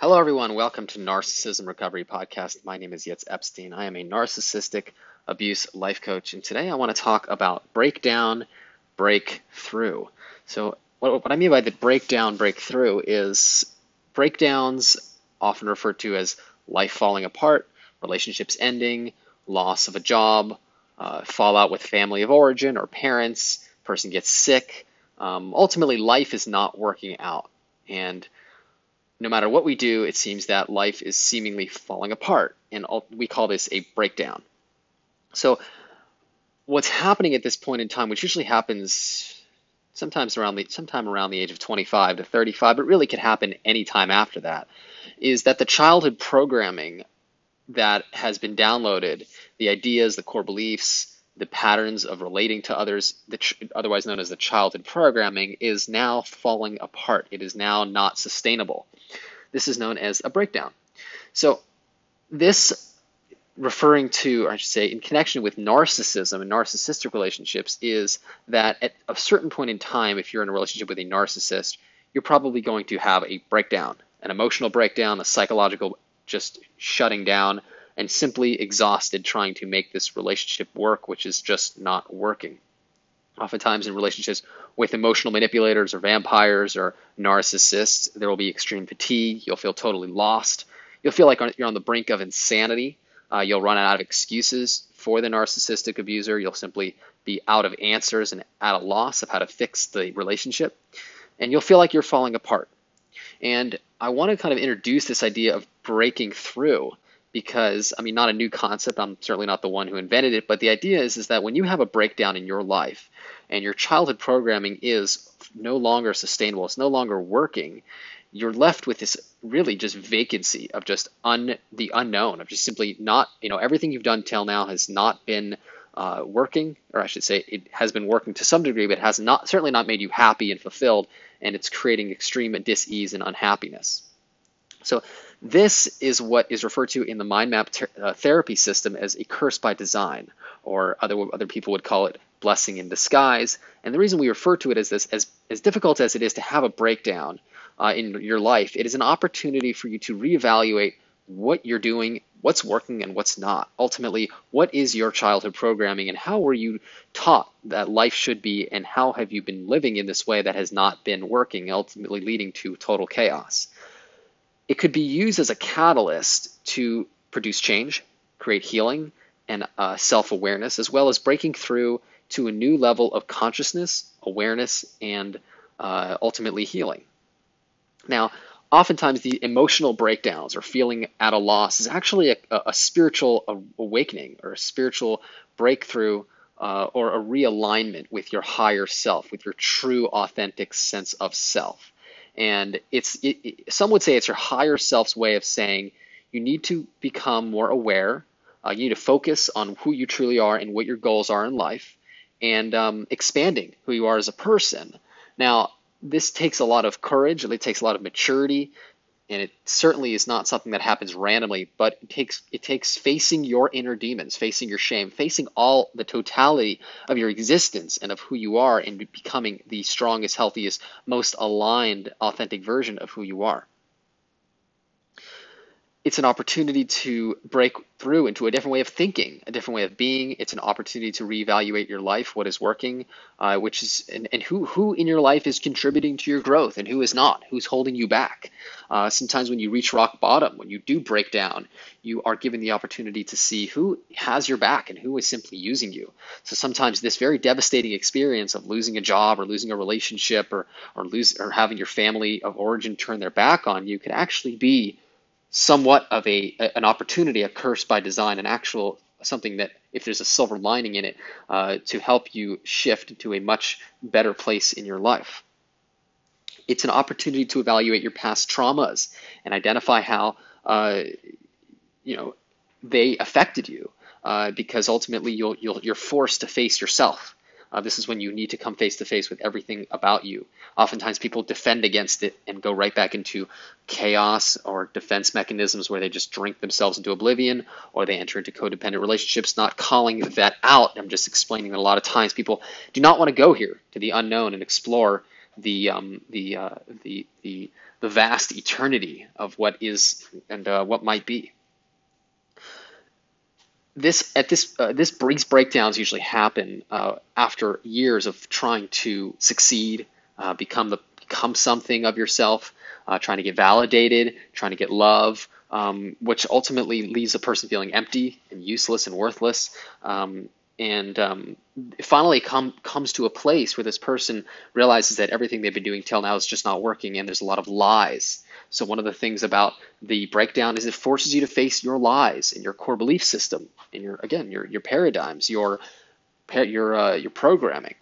Hello, everyone. Welcome to Narcissism Recovery Podcast. My name is Yitz Epstein. I am a narcissistic abuse life coach, and today I want to talk about breakdown, breakthrough. So, what, what I mean by the breakdown, breakthrough is breakdowns, often referred to as life falling apart, relationships ending, loss of a job, uh, fallout with family of origin or parents, person gets sick. Um, ultimately, life is not working out. And no matter what we do, it seems that life is seemingly falling apart. And we call this a breakdown. So, what's happening at this point in time, which usually happens sometimes around the sometime around the age of 25 to 35, but really could happen any time after that, is that the childhood programming that has been downloaded, the ideas, the core beliefs, the patterns of relating to others, otherwise known as the childhood programming, is now falling apart. It is now not sustainable. This is known as a breakdown. So, this referring to, or I should say, in connection with narcissism and narcissistic relationships, is that at a certain point in time, if you're in a relationship with a narcissist, you're probably going to have a breakdown, an emotional breakdown, a psychological just shutting down, and simply exhausted trying to make this relationship work, which is just not working. Oftentimes, in relationships with emotional manipulators or vampires or narcissists, there will be extreme fatigue. You'll feel totally lost. You'll feel like you're on the brink of insanity. Uh, you'll run out of excuses for the narcissistic abuser. You'll simply be out of answers and at a loss of how to fix the relationship. And you'll feel like you're falling apart. And I want to kind of introduce this idea of breaking through because I mean not a new concept. I'm certainly not the one who invented it, but the idea is is that when you have a breakdown in your life and your childhood programming is no longer sustainable, it's no longer working, you're left with this really just vacancy of just un the unknown of just simply not you know everything you've done till now has not been uh, working, or I should say, it has been working to some degree, but has not certainly not made you happy and fulfilled, and it's creating extreme dis-ease and unhappiness. So this is what is referred to in the mind map ter- uh, therapy system as a curse by design, or other other people would call it blessing in disguise. And the reason we refer to it as this, as as difficult as it is to have a breakdown uh, in your life, it is an opportunity for you to reevaluate what you're doing, what's working, and what's not. Ultimately, what is your childhood programming, and how were you taught that life should be, and how have you been living in this way that has not been working, ultimately leading to total chaos? It could be used as a catalyst to produce change, create healing, and uh, self awareness, as well as breaking through to a new level of consciousness, awareness, and uh, ultimately healing. Now, oftentimes the emotional breakdowns or feeling at a loss is actually a, a spiritual awakening or a spiritual breakthrough uh, or a realignment with your higher self, with your true, authentic sense of self. And it's it, it, some would say it's your higher self's way of saying you need to become more aware. Uh, you need to focus on who you truly are and what your goals are in life, and um, expanding who you are as a person. Now, this takes a lot of courage. It takes a lot of maturity and it certainly is not something that happens randomly but it takes it takes facing your inner demons facing your shame facing all the totality of your existence and of who you are and becoming the strongest healthiest most aligned authentic version of who you are it's an opportunity to break through into a different way of thinking, a different way of being. It's an opportunity to reevaluate your life, what is working, uh, which is, and, and, who who in your life is contributing to your growth, and who is not, who's holding you back. Uh, sometimes when you reach rock bottom, when you do break down, you are given the opportunity to see who has your back and who is simply using you. So sometimes this very devastating experience of losing a job or losing a relationship or or lose or having your family of origin turn their back on you could actually be somewhat of a an opportunity, a curse by design, an actual something that if there's a silver lining in it uh, to help you shift to a much better place in your life. It's an opportunity to evaluate your past traumas and identify how uh, you know they affected you, uh, because ultimately you'll, you'll you're forced to face yourself uh, this is when you need to come face to face with everything about you. Oftentimes, people defend against it and go right back into chaos or defense mechanisms where they just drink themselves into oblivion or they enter into codependent relationships, not calling that out. I'm just explaining that a lot of times people do not want to go here to the unknown and explore the um, the, uh, the the the vast eternity of what is and uh, what might be. This at this uh, this these breakdowns usually happen uh, after years of trying to succeed, uh, become the become something of yourself, uh, trying to get validated, trying to get love, um, which ultimately leaves a person feeling empty and useless and worthless. Um, and um, finally come, comes to a place where this person realizes that everything they've been doing till now is just not working and there's a lot of lies so one of the things about the breakdown is it forces you to face your lies and your core belief system and your again your your paradigms your your uh, your programming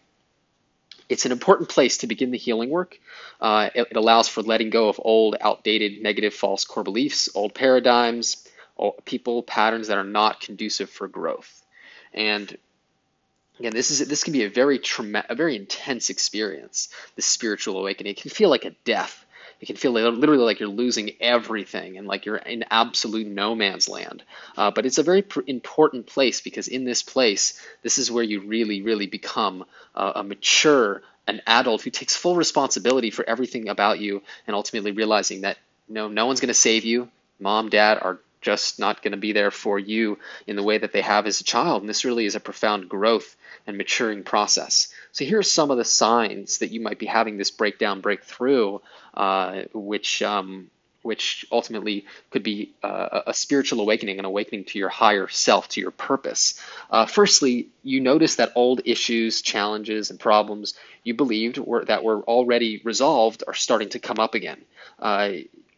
it's an important place to begin the healing work. Uh, it, it, allows for letting go of old, outdated, negative, false core beliefs, old paradigms, old people, patterns that are not conducive for growth. And Again, this is this can be a very trauma, a very intense experience. This spiritual awakening. It can feel like a death. It can feel literally like you're losing everything and like you're in absolute no man's land. Uh, but it's a very pr- important place because in this place, this is where you really, really become uh, a mature, an adult who takes full responsibility for everything about you, and ultimately realizing that no, no one's going to save you. Mom, dad are just not going to be there for you in the way that they have as a child. And this really is a profound growth and maturing process. So here are some of the signs that you might be having this breakdown, breakthrough, uh, which um, which ultimately could be uh, a spiritual awakening, an awakening to your higher self, to your purpose. Uh, firstly, you notice that old issues, challenges, and problems you believed were, that were already resolved are starting to come up again. Uh,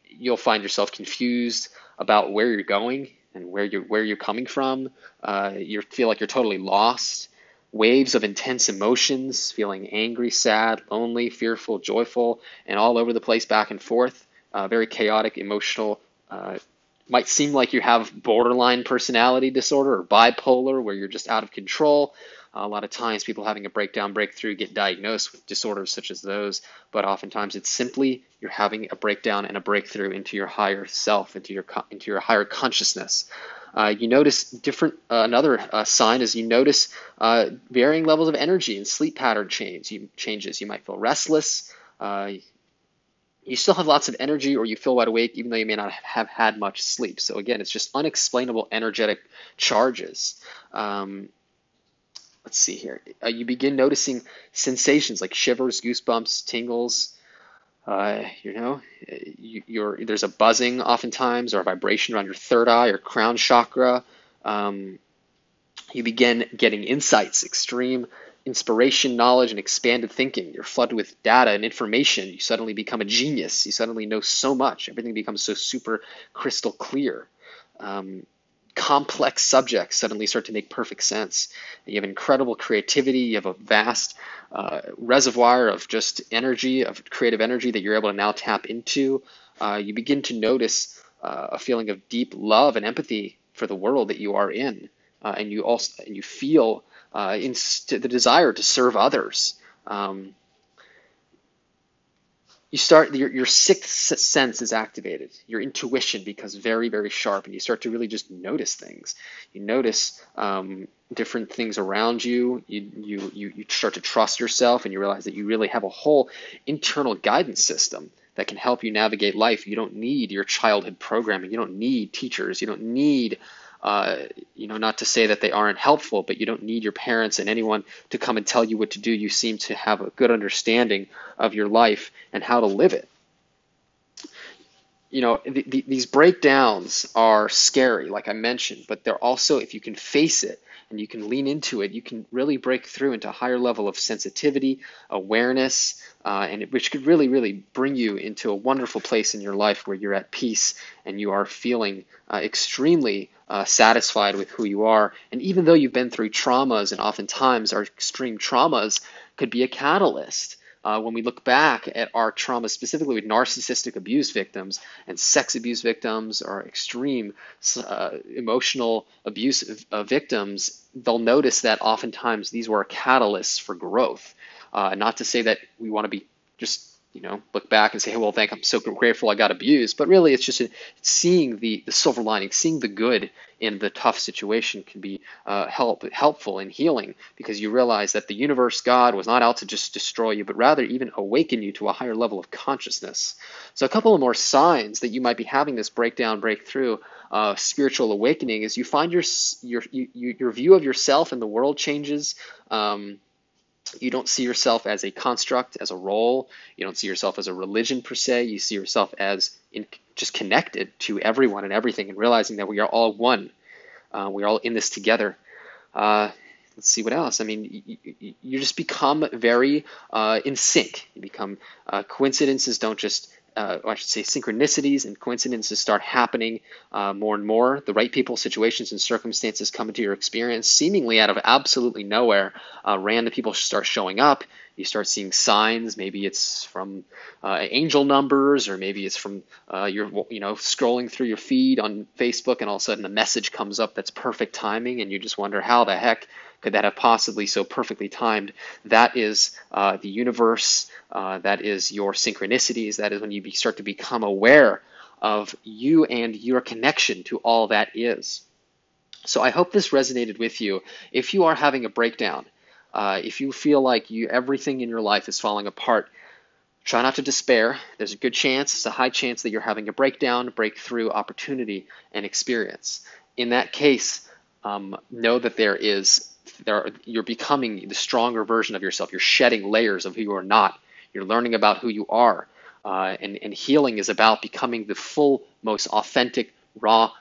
you'll find yourself confused about where you're going and where you're where you're coming from. Uh, you feel like you're totally lost. Waves of intense emotions, feeling angry, sad, lonely, fearful, joyful, and all over the place, back and forth. Uh, very chaotic, emotional. Uh, might seem like you have borderline personality disorder or bipolar, where you're just out of control. A lot of times, people having a breakdown, breakthrough get diagnosed with disorders such as those, but oftentimes it's simply you're having a breakdown and a breakthrough into your higher self, into your into your higher consciousness. Uh, you notice different. Uh, another uh, sign is you notice uh, varying levels of energy and sleep pattern change. You, changes. You might feel restless. Uh, you still have lots of energy, or you feel wide awake, even though you may not have had much sleep. So again, it's just unexplainable energetic charges. Um, let's see here. Uh, you begin noticing sensations like shivers, goosebumps, tingles. Uh, you know, you, there's a buzzing oftentimes or a vibration around your third eye or crown chakra. Um, you begin getting insights, extreme inspiration, knowledge, and expanded thinking. You're flooded with data and information. You suddenly become a genius. You suddenly know so much. Everything becomes so super crystal clear. Um, complex subjects suddenly start to make perfect sense. You have incredible creativity, you have a vast uh, reservoir of just energy, of creative energy that you're able to now tap into. Uh, you begin to notice uh, a feeling of deep love and empathy for the world that you are in, uh, and you also and you feel uh, in the desire to serve others. Um, you start your, your sixth sense is activated your intuition becomes very very sharp and you start to really just notice things. You notice um, different things around you. You, you you you start to trust yourself and you realize that you really have a whole internal guidance system that can help you navigate life. You don't need your childhood programming. You don't need teachers. You don't need uh, you know, not to say that they aren't helpful, but you don't need your parents and anyone to come and tell you what to do. You seem to have a good understanding of your life and how to live it. You know, the, the, these breakdowns are scary, like I mentioned, but they're also, if you can face it and you can lean into it, you can really break through into a higher level of sensitivity, awareness, uh, and it, which could really, really bring you into a wonderful place in your life where you're at peace and you are feeling uh, extremely uh, satisfied with who you are. And even though you've been through traumas, and oftentimes our extreme traumas could be a catalyst. Uh, when we look back at our trauma, specifically with narcissistic abuse victims and sex abuse victims or extreme uh, emotional abuse uh, victims, they'll notice that oftentimes these were catalysts for growth. Uh, not to say that we want to be just you know, look back and say, hey, well, thank I'm so grateful I got abused. But really, it's just seeing the, the silver lining, seeing the good in the tough situation can be uh, help helpful in healing because you realize that the universe, God, was not out to just destroy you, but rather even awaken you to a higher level of consciousness. So, a couple of more signs that you might be having this breakdown, breakthrough, uh, spiritual awakening is you find your your your view of yourself and the world changes. Um, you don't see yourself as a construct, as a role. You don't see yourself as a religion per se. You see yourself as in, just connected to everyone and everything, and realizing that we are all one. Uh, we're all in this together. Uh, let's see what else. I mean, you, you just become very uh, in sync. You become uh, coincidences don't just uh, I should say, synchronicities and coincidences start happening uh, more and more. The right people, situations, and circumstances come into your experience seemingly out of absolutely nowhere. Uh, random people start showing up. You start seeing signs. Maybe it's from uh, angel numbers, or maybe it's from uh, your, you know, scrolling through your feed on Facebook, and all of a sudden a message comes up that's perfect timing, and you just wonder how the heck could that have possibly so perfectly timed? That is uh, the universe. Uh, that is your synchronicities. That is when you be, start to become aware of you and your connection to all that is. So I hope this resonated with you. If you are having a breakdown, uh, if you feel like you everything in your life is falling apart, try not to despair. There's a good chance, it's a high chance that you're having a breakdown, breakthrough, opportunity, and experience. In that case, um, know that there is there you're becoming the stronger version of yourself. You're shedding layers of who you are not. You're learning about who you are. Uh, and, and healing is about becoming the full, most authentic, raw,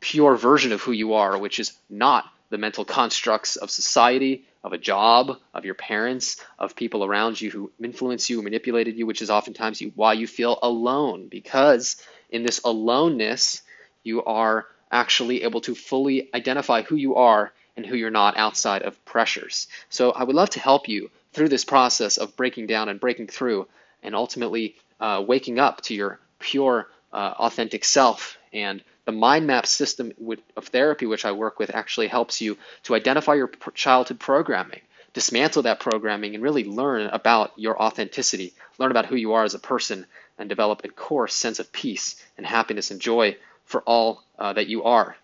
pure version of who you are, which is not the mental constructs of society, of a job, of your parents, of people around you who influence you, manipulated you, which is oftentimes you, why you feel alone. Because in this aloneness, you are actually able to fully identify who you are and who you're not outside of pressures. So I would love to help you through this process of breaking down and breaking through and ultimately uh, waking up to your pure, uh, authentic self. And the mind map system of therapy, which I work with, actually helps you to identify your childhood programming, dismantle that programming, and really learn about your authenticity, learn about who you are as a person, and develop a core sense of peace and happiness and joy for all uh, that you are.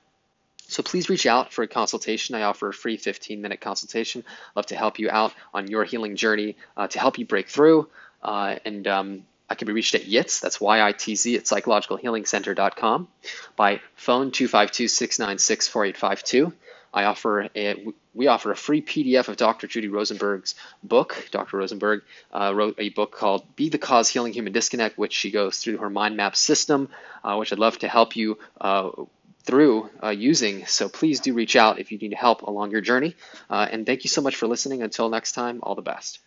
So please reach out for a consultation. I offer a free 15 minute consultation. Love to help you out on your healing journey uh, to help you break through. Uh, and um, I can be reached at YITZ, that's Y-I-T-Z, at psychologicalhealingcenter.com, by phone 252-696-4852. I offer a, we offer a free PDF of Dr. Judy Rosenberg's book. Dr. Rosenberg uh, wrote a book called Be the Cause Healing Human Disconnect, which she goes through her mind map system, uh, which I'd love to help you uh, through uh, using. So please do reach out if you need help along your journey. Uh, and thank you so much for listening. Until next time, all the best.